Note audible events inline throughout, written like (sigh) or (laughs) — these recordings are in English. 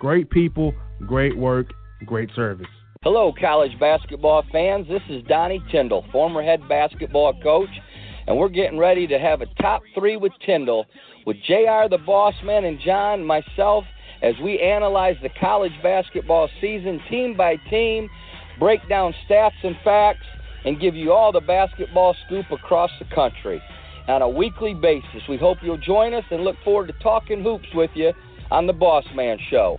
great people, great work, great service. Hello, college basketball fans. This is Donnie Tyndall, former head basketball coach, and we're getting ready to have a top three with Tyndall with JR the Boss Man and John, myself, as we analyze the college basketball season team by team, break down stats and facts, and give you all the basketball scoop across the country on a weekly basis. We hope you'll join us and look forward to talking hoops with you on the Boss Man Show.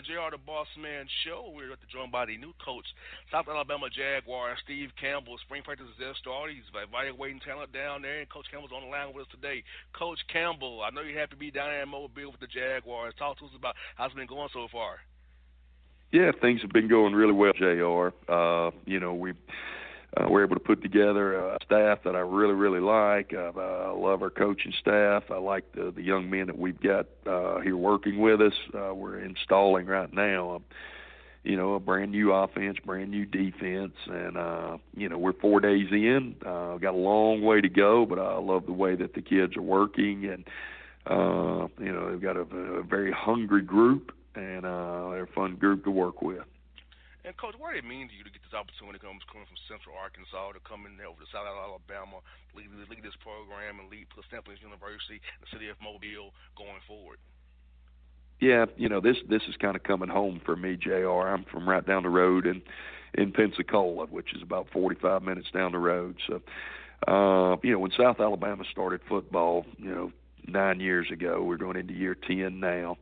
JR the Boss Man Show. We're joined by the new coach, South Alabama Jaguar, Steve Campbell. Spring practice is just started. He's evaluating talent down there, and Coach Campbell's on the line with us today. Coach Campbell, I know you have to be down in Mobile with the Jaguars. Talk to us about how it's been going so far. Yeah, things have been going really well, Jr. Uh, you know, we uh, we're able to put together a staff that I really, really like. Uh, I love our coaching staff. I like the, the young men that we've got uh, here working with us. Uh, we're installing right now, um, you know, a brand new offense, brand new defense, and uh, you know we're four days in. Uh, got a long way to go, but I love the way that the kids are working, and uh, you know they've got a, a very hungry group, and uh, they're a fun group to work with. And coach, what did it mean to you to get this opportunity coming from Central Arkansas to come in there over to South Alabama, lead, lead this program, and lead Temple University, the city of Mobile, going forward? Yeah, you know this this is kind of coming home for me, Jr. I'm from right down the road in in Pensacola, which is about 45 minutes down the road. So, uh, you know, when South Alabama started football, you know, nine years ago, we're going into year 10 now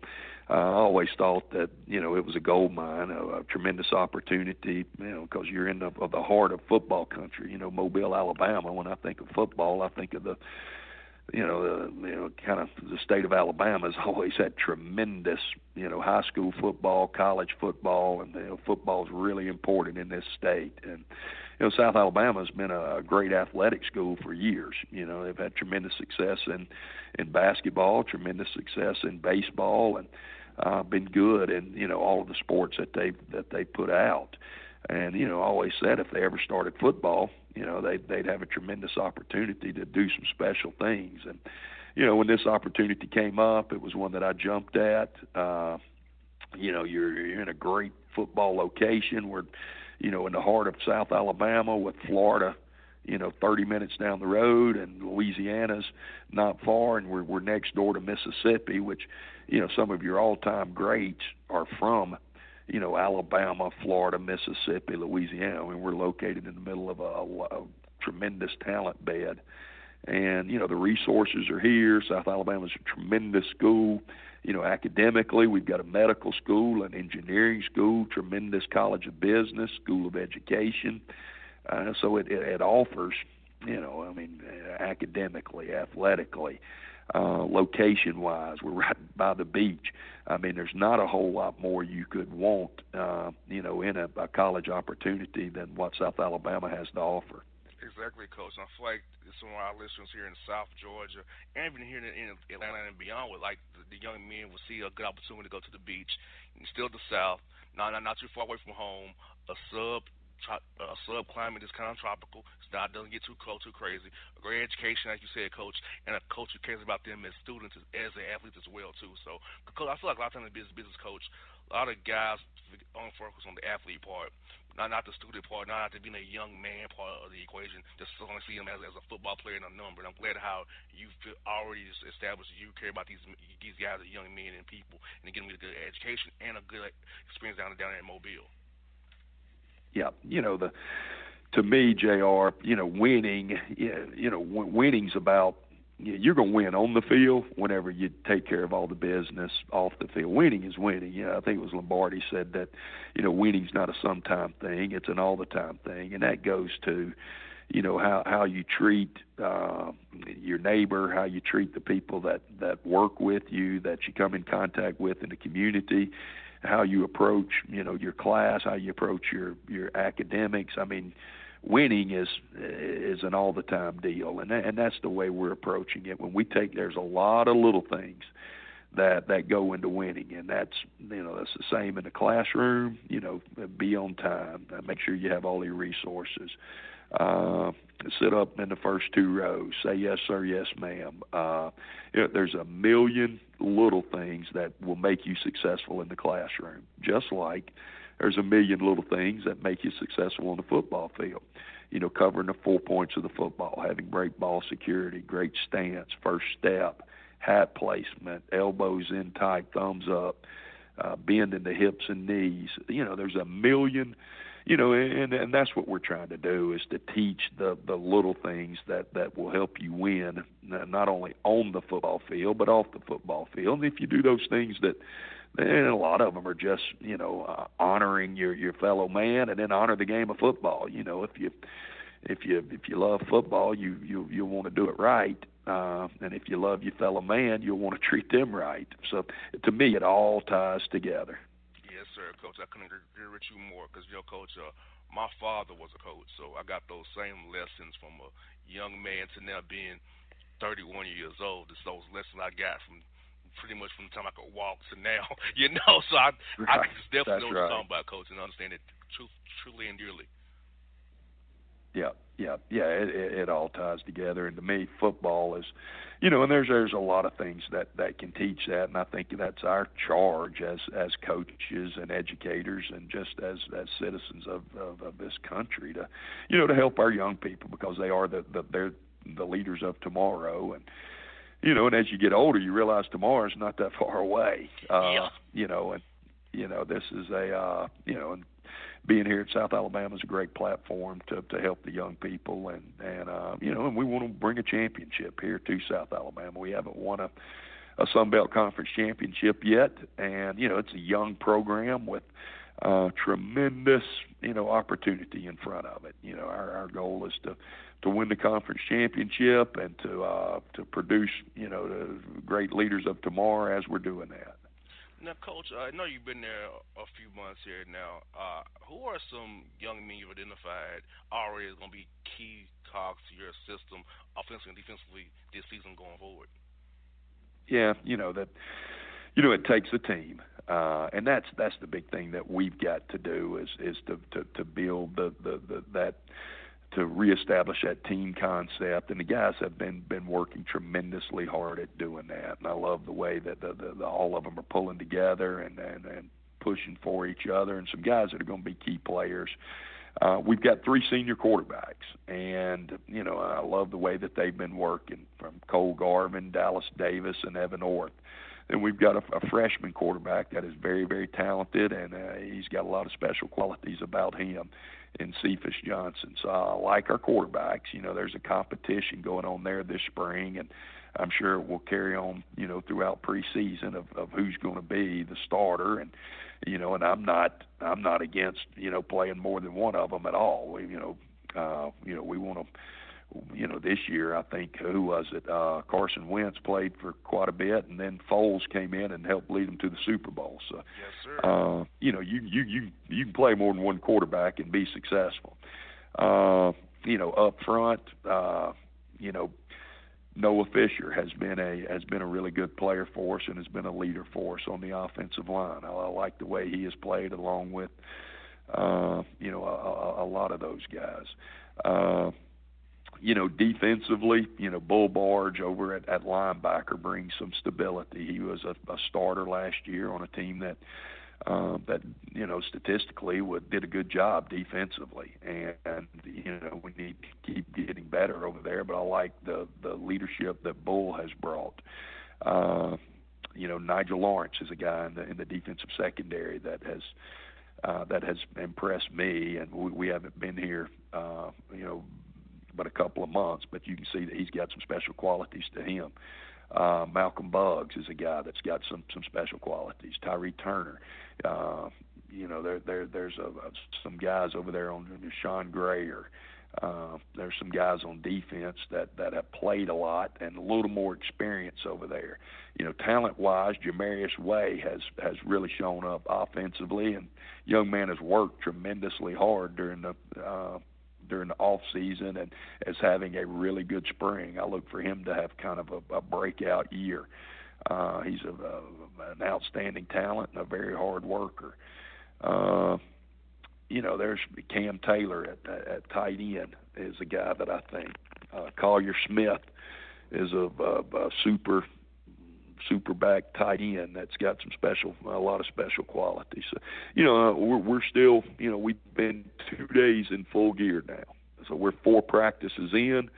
I always thought that you know it was a gold mine, a, a tremendous opportunity. You know, because you're in the, the heart of football country. You know, Mobile, Alabama. When I think of football, I think of the you know, the, you know, kind of the state of Alabama has (laughs) always had tremendous, you know, high school football, college football, and you know, football is really important in this state. And you know, South Alabama has been a great athletic school for years. You know, they've had tremendous success in in basketball, tremendous success in baseball, and uh, been good in you know all of the sports that they that they put out. And you know, I always said if they ever started football, you know, they they'd have a tremendous opportunity to do some special things. And you know, when this opportunity came up, it was one that I jumped at. Uh, you know, you're you're in a great football location. We're, you know, in the heart of South Alabama with Florida, you know, 30 minutes down the road, and Louisiana's not far, and we're we're next door to Mississippi, which, you know, some of your all-time greats are from, you know, Alabama, Florida, Mississippi, Louisiana. I mean, we're located in the middle of a, a tremendous talent bed, and you know the resources are here. South Alabama's a tremendous school you know, academically, we've got a medical school, an engineering school, tremendous college of business, school of education. So it, it, it offers, you know, I mean, academically, athletically, uh, location wise, we're (laughs) right by the beach. I mean, there's not a whole lot more you could want, uh, you know, in a, a college opportunity than what South Alabama has to offer. Exactly, Coach. I feel like some of our listeners here in South Georgia and even here in, Atlanta and beyond would like the, young men will see a good opportunity to go to the beach, still the South, not not, not too far away from home, a sub a uh, sub climate is kind of tropical. Not doesn't get too close, too crazy. A great education, as you said, coach, and a coach who cares about them as students as, as athletes as well too. So, because I feel like a lot of times in business business coach, a lot of guys only focus on the athlete part, not not the student part, not to being a young man part of the equation. Just only see him as, as a football player and a number. And I'm glad how you already established you care about these these guys, the young men and people, and get them a good education and a good experience down down there in Mobile. Yeah, you know the to me, Jr. You know, winning. You know, winning's about you're going to win on the field whenever you take care of all the business off the field. Winning is winning. You know, I think it was Lombardi said that, you know, winning's not a sometime thing; it's an all the time thing, and that goes to, you know, how how you treat uh, your neighbor, how you treat the people that that work with you, that you come in contact with in the community, how you approach, you know, your class, how you approach your your academics. I mean winning is is an all the time deal, and that, and that's the way we're approaching it. When we take, there's a lot of little things that that go into winning, and that's you know that's the same in the classroom. You know, be on time, make sure you have all your resources. Uh, sit up in the first two rows, say yes sir, yes ma'am. Uh, you know, there's a million little things that will make you successful in the classroom, just like there's a million little things that make you successful on the football field. You know, covering the four points of the football, having great ball security, great stance, first step, hat placement, elbows in tight, thumbs up, uh, bending the hips and knees. You know, there's a million you know, and and that's what we're trying to do is to teach the the little things that that will help you win, not only on the football field but off the football field. And if you do those things that and a lot of them are just you know uh, honoring your your fellow man and then honor the game of football you know. If you if you if you love football you you you want to do it right uh and if you love your fellow man you'll want to treat them right. So to me it all ties together sir coach i couldn't agree with you more because you know coach uh, my father was a coach so i got those same lessons from a young man to now being 31 years old it's those lessons i got from pretty much from the time I could walk to now. (laughs) You know, so I right. I definitely know what you're talking about, coach, and understand it truth, truly and dearly. Yeah, yeah, yeah. It, it, it all ties together, and to me, football is, you know, and there's there's a lot of things that that can teach that, and I think that's our charge as as coaches and educators, and just as as citizens of of, of this country to, you know, to help our young people because they are the, the they're the leaders of tomorrow, and you know, and as you get older, you realize tomorrow's not that (laughs) far away. Uh, yeah. You know, and you know, this is a uh, you know, and being here at South Alabama is a great platform to to help the young people, and and uh, you know, and we want to bring a championship here to South Alabama. We haven't won a a Sun Belt Conference championship yet, and you know, it's a young program with uh, tremendous you know opportunity in front of it. You know, our our goal is to to win the conference championship and to uh, to produce you know the great leaders of tomorrow as we're doing that. Now, Coach, I know you've been there a few months here now. Uh, who are some young men you've identified already is going to be key cogs to your system, offensively and defensively, this season going forward? Yeah, you know that. You know, it takes a team, uh, and that's that's the big thing that we've got to do is is to to, to build the, the, the that to reestablish that team concept, and the guys have been been working tremendously hard at doing that. And I love the way that the, the, the all of them are pulling together and, and and pushing for each other, and some guys that are going to be key players. Uh, we've got three senior quarterbacks, and you know I love the way that they've been working from Cole Garvin, Dallas Davis, and Evan Orth. Then we've got a, a freshman quarterback that is very, very talented, and uh, he's got a lot of special qualities about him in Cephas Johnson. So I like our quarterbacks. You know, there's a competition going on there this spring, and I'm sure it will carry on, you know, throughout preseason of, of who's going to be the starter. And you know, and I'm not I'm not against you know playing more than one of them at all. We, you know, uh, you know, we want to you know, this year I think who was it? Uh, Carson Wentz played for quite a bit, and then Foles came in and helped lead them to the Super Bowl. So, yes, sir. Uh, you know, you you you you can play more than one quarterback and be successful. Uh, you know, up front, uh, you know, Noah Fisher has been a has been a really good player for us and has been a leader for us on the offensive line. I, I like the way he has played along with, uh, you know, a, a, a lot of those guys. Uh, you know, defensively, you know, Bull Barge over at, at linebacker brings some stability. He was a, a starter last year on a team that uh, that you know statistically would, did a good job defensively, and, and you know we need to keep getting better over there. But I like the the leadership that Bull has brought. Uh, you know, Nigel Lawrence is a guy in the in the defensive secondary that has uh, that has impressed me, and we, we haven't been here, uh, you know, but a couple of months, but you can see that he's got some special qualities to him. Uh, Malcolm Buggs is a guy that's got some some special qualities. Tyree Turner, uh, you know, there there there's a, a, some guys over there on Sean Grayer. Uh, there's some guys on defense that that have played a lot and a little more experience over there. You know, talent wise, Jamarius Way has has really shown up offensively, and young man has worked tremendously hard during the uh, during the off season and as having a really good spring. I look for him to have kind of a, a breakout year. Uh, he's a, a, an outstanding talent and a very hard worker. Uh, you know, there's Cam Taylor at, at, tight end is a guy that I think. Uh, Collier Smith is a, a, a super super back tight end that's got some special, a lot of special qualities. So, you know, uh, we're we're still, you know, we've been two days in full gear now, so we're four practices in.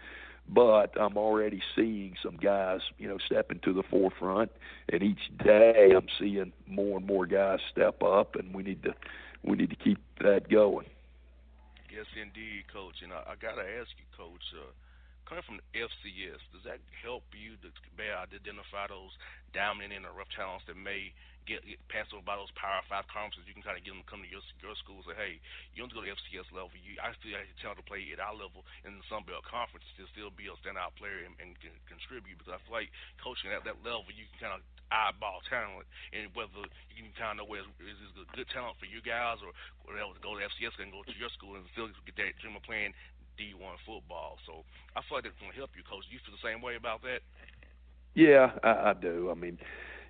But I'm already seeing some guys, you know, stepping to the forefront, and each day I'm seeing more and more guys step up, and we need to, we need to keep that going. Yes, indeed, Coach. And I, I got to ask you, Coach. Uh, coming from the FCS, does that help you to better identify those dominant and rough talents that may get, get passed over by those Power Five conferences? You can kind of get them to come to your your school and say, hey, you don't go to FCS level. You, I still have talent to play at our level in the Sun Belt Conference to still be a standout player and, and can contribute. Because I feel like coaching at that level, you can kind of eyeball talent and whether you can kind of know where is this good talent for you guys or whatever to go to FCS and go to your school and still get that dream of playing D1 football. So I feel like it's going to help you, coach. You feel the same way about that? Yeah, I, I do. I mean,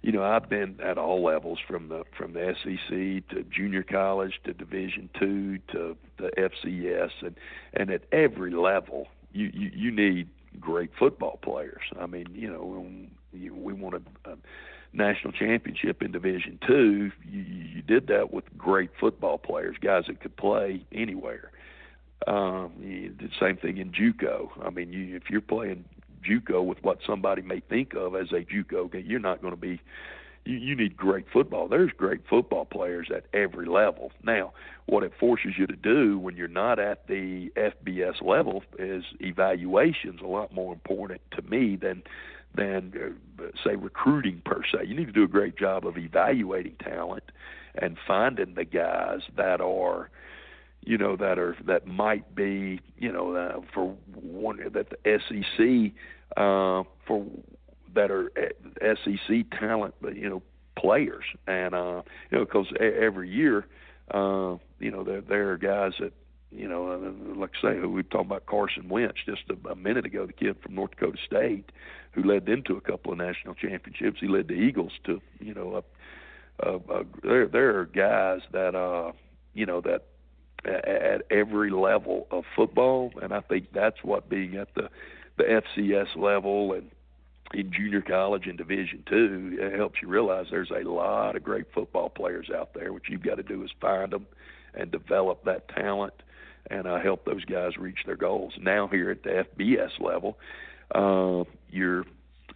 you know, I've been at all levels from the from the SEC to junior college to Division two to the FCS, and and at every level, you you, you need great football players. I mean, you know, we, we want a, a national championship in Division two. You, you did that with great football players, guys that could play anywhere. Um, the same thing in JUCO. I mean, you, if you're playing JUCO with what somebody may think of as a JUCO game, you're not going to be. You, you need great football. There's great football players at every level. Now, what it forces you to do when you're not at the FBS level is evaluations a lot more important to me than than uh, say recruiting per se. You need to do a great job of evaluating talent and finding the guys that are you know that are that might be you know uh, for one that the SEC uh, for that are SEC talent, but you know players, and uh, you know, because every year, uh, you know, there there are guys that you know, uh, like I say, we talked about Carson Wentz just a, a minute ago, the kid from North Dakota State, who led them to a couple of national championships. He led the Eagles to, you know, a, a, a, there there are guys that, uh, you know, that at every level of football, and I think that's what being at the the FCS level and in junior college and Division two it helps you realize there's a lot of great football players out there. What you've got to do is find them and develop that talent and uh, help those guys reach their goals. Now here at the FBS level, uh, you're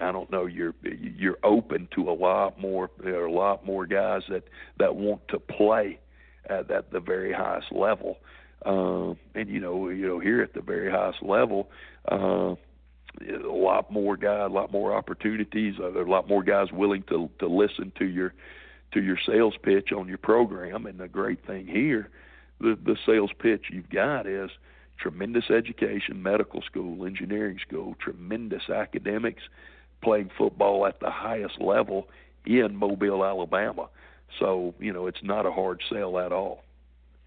I don't know you're you're open to a lot more there are a lot more guys that that want to play at, at the very highest level. Uh, and you know, you know, here at the very highest level, uh, a lot more guys, a lot more opportunities. Uh, there are a lot more guys willing to to listen to your to your sales pitch on your program. And the great thing here, the the sales pitch you've got is tremendous education, medical school, engineering school, tremendous academics, playing football at the highest level in Mobile, Alabama. So you know it's not a hard sell at all.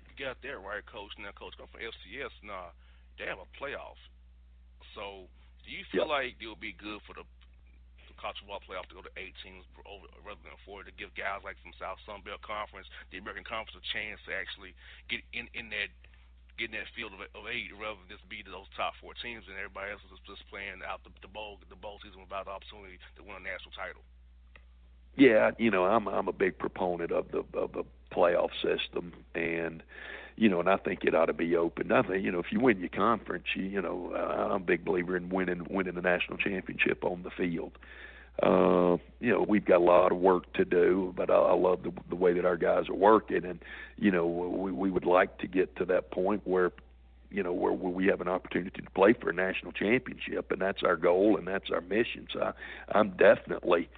You got there right, coach. Now, coach, come from FCS. Now they have a playoff. So do you feel yep. like it would be good for the college football playoff to go to eight teams over, rather than four to give guys like from South Sun Belt Conference, the American Conference, a chance to actually get in in that get in that field of, of eight rather than just be those top four teams and everybody else is just playing out the, the bowl the bowl season without the opportunity to win a national title. Yeah, you know, I'm I'm a big proponent of the of the playoff system, and you know, and I think it ought to be open. I think you know, if you win your conference, you you know, I'm a big believer in winning winning the national championship on the field. Uh, you know, we've got a lot of work to do, but I, I love the the way that our guys are working, and you know, we we would like to get to that point where you know where, where we have an opportunity to play for a national championship and that's our goal and that's our mission so I, i'm definitely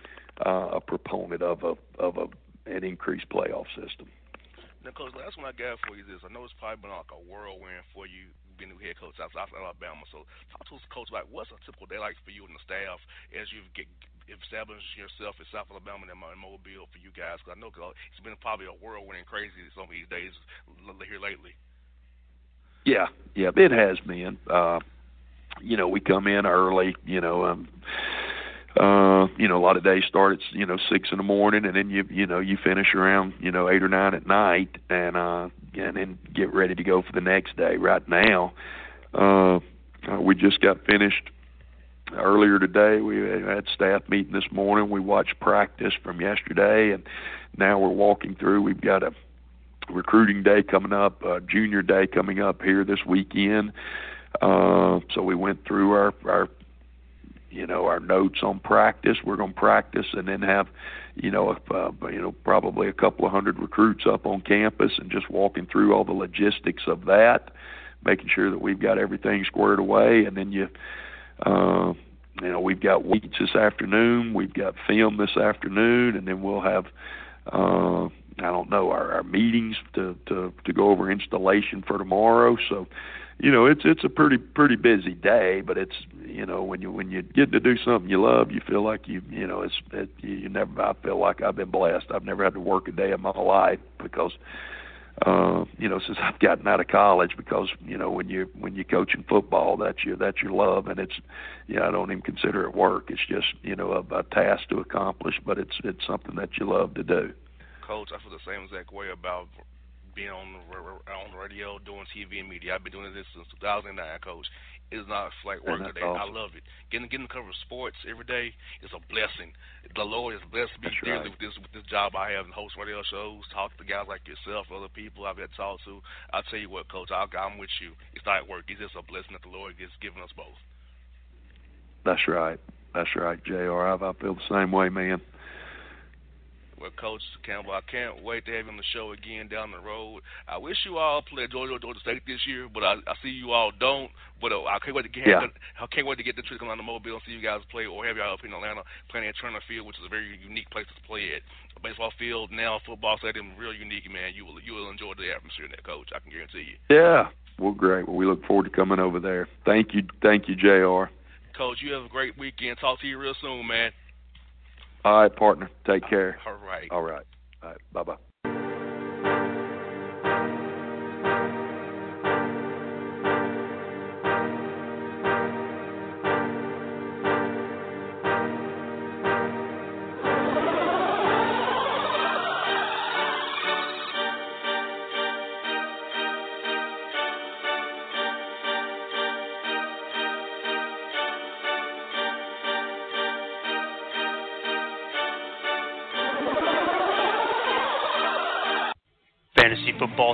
uh, a proponent of a of a an increased playoff system. Now, coach, last one I got for you is I know it's probably been like a whirlwind for you being new head coach out South Alabama. So talk to us, coach, about what's a typical day like for you and the staff as you get established yourself in South Alabama and Mobile for you guys? Because I know it's been probably a whirlwind and crazy some of these days here lately. Yeah, yeah, it has been. Uh, you know, we come in early. You know, um, uh, you know, a lot of days start at you know six in the morning, and then you you know you finish around you know eight or nine at night, and uh, and then get ready to go for the next day. Right now, uh, uh, we just got finished earlier today. We had staff meeting this morning. We watched practice from yesterday, and now we're walking through. We've got a recruiting day coming up, uh, junior day coming up here this weekend. Uh, so we went through our our you know our notes on practice. We're going to practice and then have you know a, uh, you know probably a couple of hundred recruits up on campus and just walking through all the logistics of that, making sure that we've got everything squared away, and then you. Uh, you know, we've got weeks this afternoon, we've got film this afternoon, and then we'll have, uh, I don't know, our, our meetings to, to to go over installation for tomorrow. So, you know, it's it's a pretty pretty busy day, but it's you know when you when you get to do something you love, you feel like you you know it's it, you never. I feel like I've been blessed. I've never had to work a day in my life because uh, you know since I've gotten out of college because you know when you when you're coaching football that's your that's your love and it's you know I don't even consider it work. It's just you know a, a task to accomplish, but it's it's something that you love to do. Coach, I feel the same exact way about being on the, on the radio, doing TV and media. I've been doing this since 2009, Coach. It is not like work today. Awesome. I love it. Getting getting to cover of sports every day is a blessing. The Lord has blessed me dearly right. with this with this job I have and host radio shows, talk to guys like yourself, other people I've had to talk to. I'll tell you what, Coach, I'll, I'm with you. It's not work. It's just a blessing that the Lord has given us both. That's right. That's right, Jr. I, I feel the same way, man with Coach Campbell. I can't wait to have him on the show again down the road. I wish you all play Georgia Georgia State this year, but I, I see you all don't. But uh, I can't wait to get yeah. I can't wait to get the trip down to Mobile and see you guys play, or have y'all up in Atlanta playing at Turner Field, which is a very unique place to play at. A baseball field now, football stadium, real unique, man. You will you will enjoy the atmosphere in that, Coach. I can guarantee you. Yeah, well, great. Well, we look forward to coming over there. Thank you, thank you, Jr. Coach, you have a great weekend. Talk to you real soon, man. All right, partner. Take care. All right. All right. All right. Bye bye.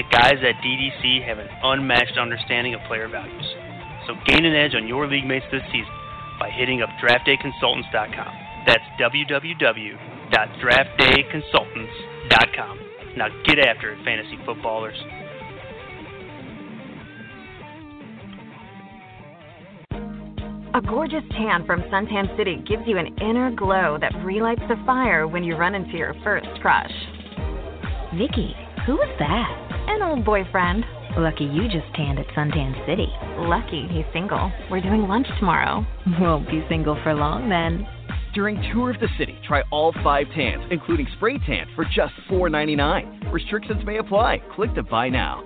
the guys at DDC have an unmatched understanding of player values. So gain an edge on your league mates this season by hitting up draftdayconsultants.com. That's www.draftdayconsultants.com. Now get after it, fantasy footballers. A gorgeous tan from Suntan City gives you an inner glow that relights the fire when you run into your first crush. Vicky, who was that? An old boyfriend. Lucky you just tanned at Suntan City. Lucky he's single. We're doing lunch tomorrow. Won't be single for long then. During Tour of the City, try all five tans, including spray tan, for just $4.99. Restrictions may apply. Click to buy now.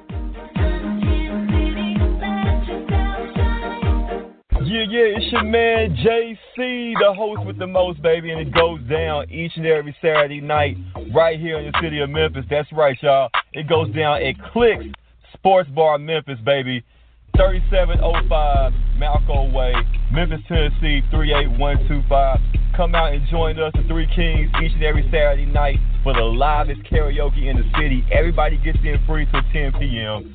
Yeah, yeah, it's your man JC, the host with the most, baby, and it goes down each and every Saturday night right here in the city of Memphis. That's right, y'all. It goes down at Clicks Sports Bar, Memphis, baby. 3705 Malco Way, Memphis, Tennessee 38125. Come out and join us, the Three Kings, each and every Saturday night for the livest karaoke in the city. Everybody gets in free till 10 p.m.